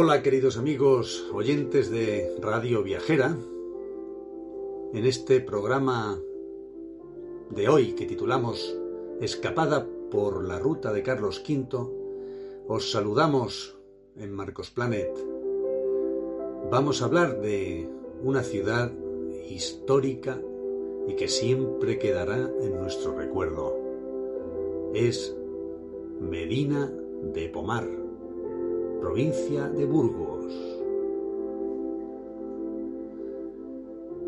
Hola queridos amigos oyentes de Radio Viajera. En este programa de hoy que titulamos Escapada por la ruta de Carlos V, os saludamos en Marcos Planet. Vamos a hablar de una ciudad histórica y que siempre quedará en nuestro recuerdo. Es Medina de Pomar provincia de Burgos.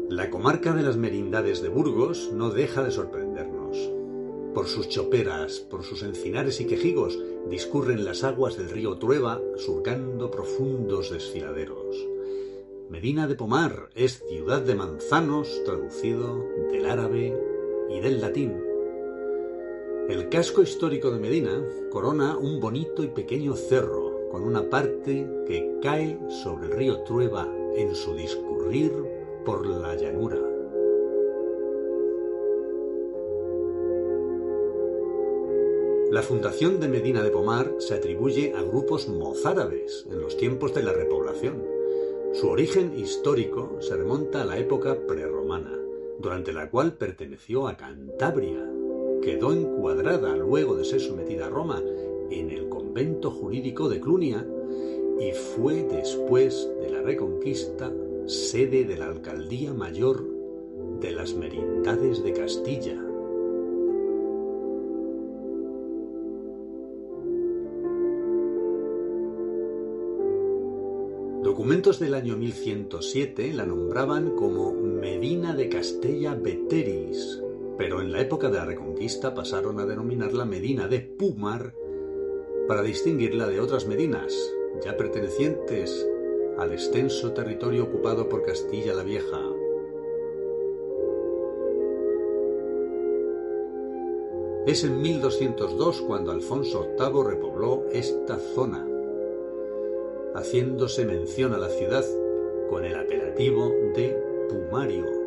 La comarca de las Merindades de Burgos no deja de sorprendernos. Por sus choperas, por sus encinares y quejigos, discurren las aguas del río Trueba, surcando profundos desfiladeros. Medina de Pomar es ciudad de manzanos, traducido del árabe y del latín. El casco histórico de Medina corona un bonito y pequeño cerro con una parte que cae sobre el río Trueba en su discurrir por la llanura. La fundación de Medina de Pomar se atribuye a grupos mozárabes en los tiempos de la repoblación. Su origen histórico se remonta a la época prerromana, durante la cual perteneció a Cantabria. Quedó encuadrada luego de ser sometida a Roma en el convento jurídico de Clunia y fue después de la Reconquista sede de la Alcaldía Mayor de las Merindades de Castilla. Documentos del año 1107 la nombraban como Medina de Castella Beteris, pero en la época de la Reconquista pasaron a denominarla Medina de Pumar para distinguirla de otras medinas, ya pertenecientes al extenso territorio ocupado por Castilla la Vieja. Es en 1202 cuando Alfonso VIII repobló esta zona, haciéndose mención a la ciudad con el apelativo de Pumario.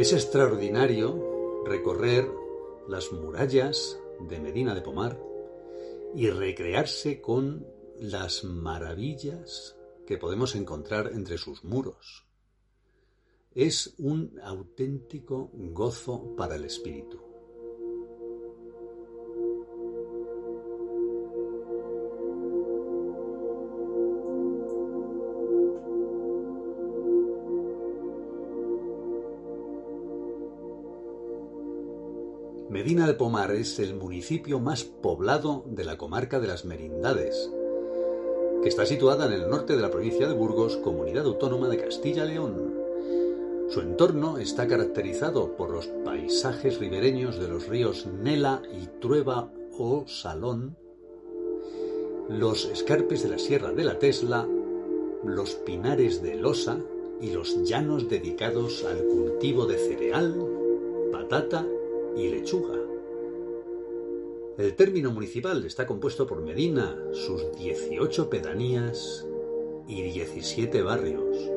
Es extraordinario recorrer las murallas de Medina de Pomar y recrearse con las maravillas que podemos encontrar entre sus muros. Es un auténtico gozo para el espíritu. Medina de Pomar es el municipio más poblado de la comarca de las Merindades, que está situada en el norte de la provincia de Burgos, comunidad autónoma de Castilla-León. Su entorno está caracterizado por los paisajes ribereños de los ríos Nela y Trueba o Salón, los escarpes de la Sierra de la Tesla, los pinares de Losa y los llanos dedicados al cultivo de cereal, patata y lechuga. El término municipal está compuesto por Medina, sus 18 pedanías y 17 barrios.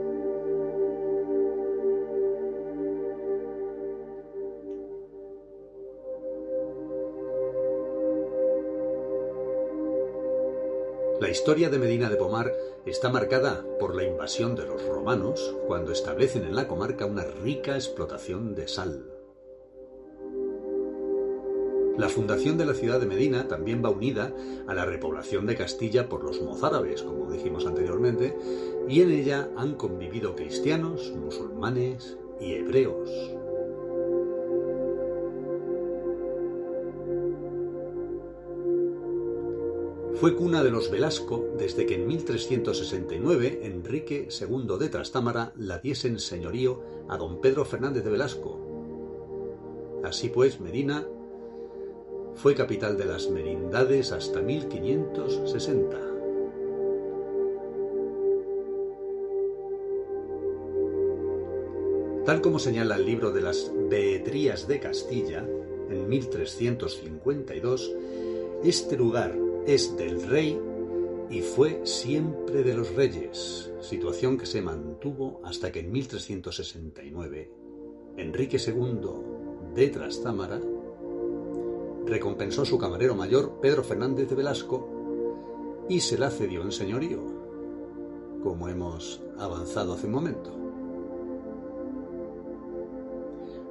La historia de Medina de Pomar está marcada por la invasión de los romanos cuando establecen en la comarca una rica explotación de sal. La fundación de la ciudad de Medina también va unida a la repoblación de Castilla por los mozárabes, como dijimos anteriormente, y en ella han convivido cristianos, musulmanes y hebreos. Fue cuna de los Velasco desde que en 1369 Enrique II de Trastámara la diese en señorío a don Pedro Fernández de Velasco. Así pues, Medina fue capital de las merindades hasta 1560. Tal como señala el libro de las Beetrías de Castilla, en 1352, este lugar es del rey y fue siempre de los reyes, situación que se mantuvo hasta que en 1369 Enrique II de Trastámara recompensó su camarero mayor Pedro Fernández de Velasco y se la cedió en señorío, como hemos avanzado hace un momento.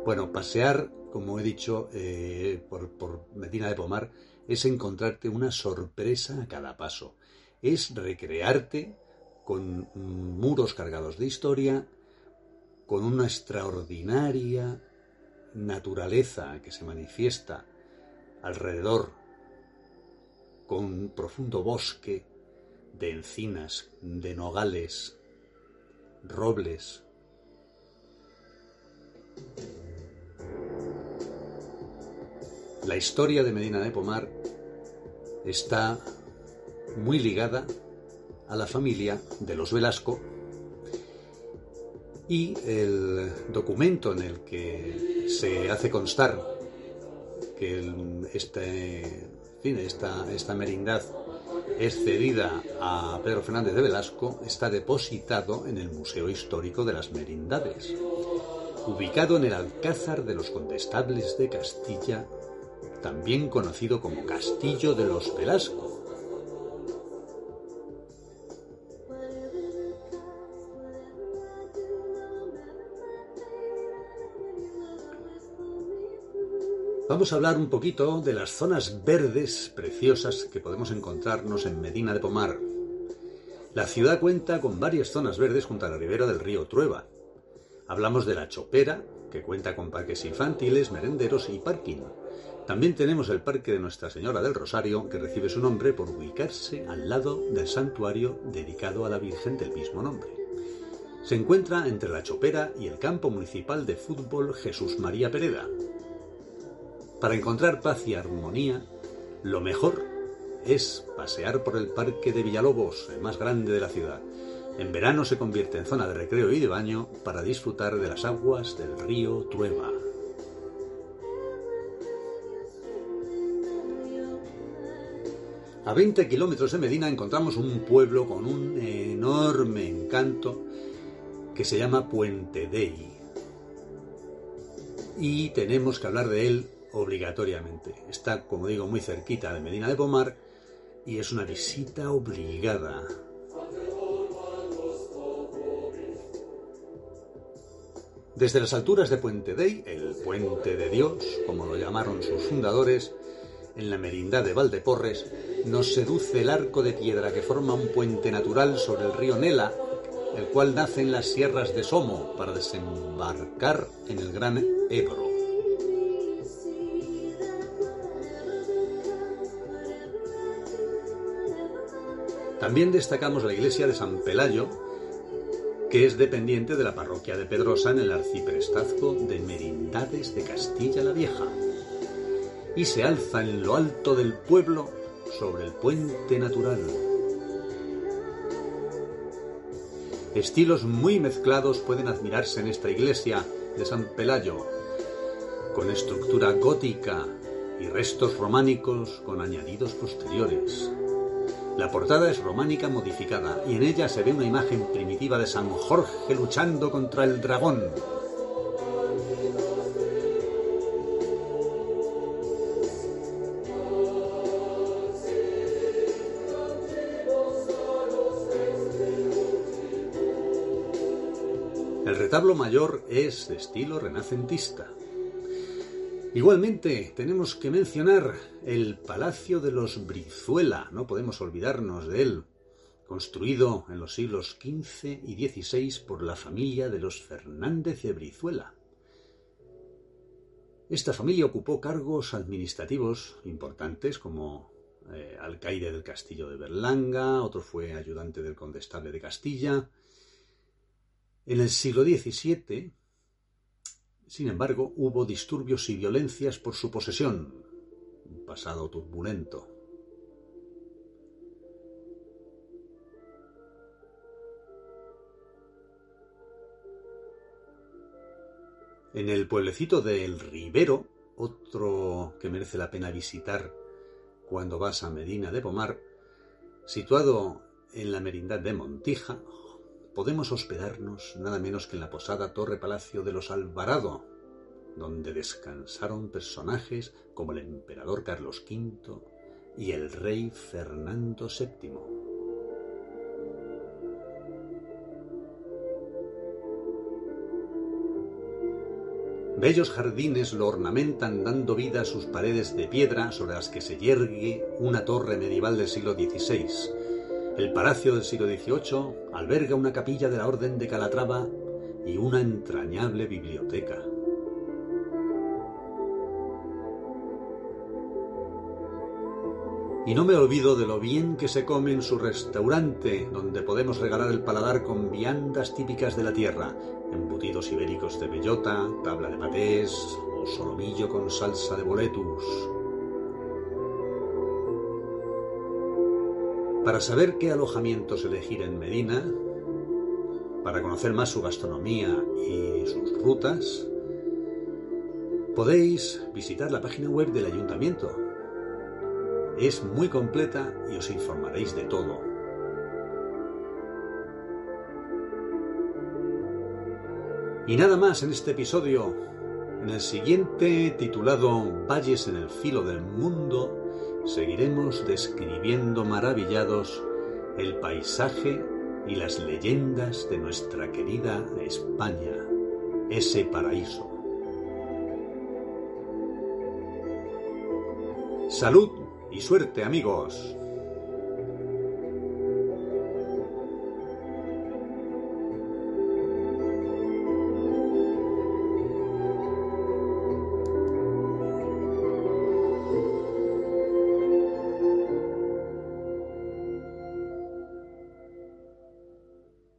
Bueno, pasear, como he dicho, eh, por, por Medina de Pomar es encontrarte una sorpresa a cada paso. Es recrearte con muros cargados de historia, con una extraordinaria naturaleza que se manifiesta alrededor, con un profundo bosque de encinas, de nogales, robles. La historia de Medina de Pomar está muy ligada a la familia de los Velasco y el documento en el que se hace constar que este, esta, esta merindad es cedida a Pedro Fernández de Velasco está depositado en el Museo Histórico de las Merindades, ubicado en el Alcázar de los Condestables de Castilla también conocido como Castillo de los Velasco. Vamos a hablar un poquito de las zonas verdes preciosas que podemos encontrarnos en Medina de Pomar. La ciudad cuenta con varias zonas verdes junto a la ribera del río Trueba. Hablamos de la Chopera, que cuenta con parques infantiles, merenderos y parking. También tenemos el Parque de Nuestra Señora del Rosario, que recibe su nombre por ubicarse al lado del santuario dedicado a la Virgen del mismo nombre. Se encuentra entre la Chopera y el campo municipal de fútbol Jesús María Pereda. Para encontrar paz y armonía, lo mejor es pasear por el Parque de Villalobos, el más grande de la ciudad. En verano se convierte en zona de recreo y de baño para disfrutar de las aguas del río Trueba. A 20 kilómetros de Medina encontramos un pueblo con un enorme encanto que se llama Puente Dei. Y tenemos que hablar de él obligatoriamente. Está, como digo, muy cerquita de Medina de Pomar y es una visita obligada. Desde las alturas de Puente Dei, el Puente de Dios, como lo llamaron sus fundadores, en la merindad de Valdeporres, nos seduce el arco de piedra que forma un puente natural sobre el río Nela, el cual nace en las sierras de Somo para desembarcar en el gran Ebro. También destacamos la iglesia de San Pelayo, que es dependiente de la parroquia de Pedrosa en el arciprestazgo de Merindades de Castilla la Vieja, y se alza en lo alto del pueblo sobre el puente natural. Estilos muy mezclados pueden admirarse en esta iglesia de San Pelayo, con estructura gótica y restos románicos con añadidos posteriores. La portada es románica modificada y en ella se ve una imagen primitiva de San Jorge luchando contra el dragón, retablo mayor es de estilo renacentista. Igualmente, tenemos que mencionar el Palacio de los Brizuela, no podemos olvidarnos de él, construido en los siglos XV y XVI por la familia de los Fernández de Brizuela. Esta familia ocupó cargos administrativos importantes como eh, alcaide del castillo de Berlanga, otro fue ayudante del condestable de Castilla. En el siglo XVII, sin embargo, hubo disturbios y violencias por su posesión, un pasado turbulento. En el pueblecito de El Ribero, otro que merece la pena visitar cuando vas a Medina de Pomar, situado en la merindad de Montija, podemos hospedarnos nada menos que en la posada Torre Palacio de los Alvarado, donde descansaron personajes como el emperador Carlos V y el rey Fernando VII. Bellos jardines lo ornamentan dando vida a sus paredes de piedra sobre las que se yergue una torre medieval del siglo XVI. El palacio del siglo XVIII alberga una capilla de la Orden de Calatrava y una entrañable biblioteca. Y no me olvido de lo bien que se come en su restaurante, donde podemos regalar el paladar con viandas típicas de la tierra, embutidos ibéricos de bellota, tabla de patés o solomillo con salsa de boletus. Para saber qué alojamientos elegir en Medina, para conocer más su gastronomía y sus rutas, podéis visitar la página web del ayuntamiento es muy completa y os informaréis de todo. Y nada más en este episodio. En el siguiente, titulado Valles en el filo del mundo, seguiremos describiendo maravillados el paisaje y las leyendas de nuestra querida España, ese paraíso. Salud y suerte amigos.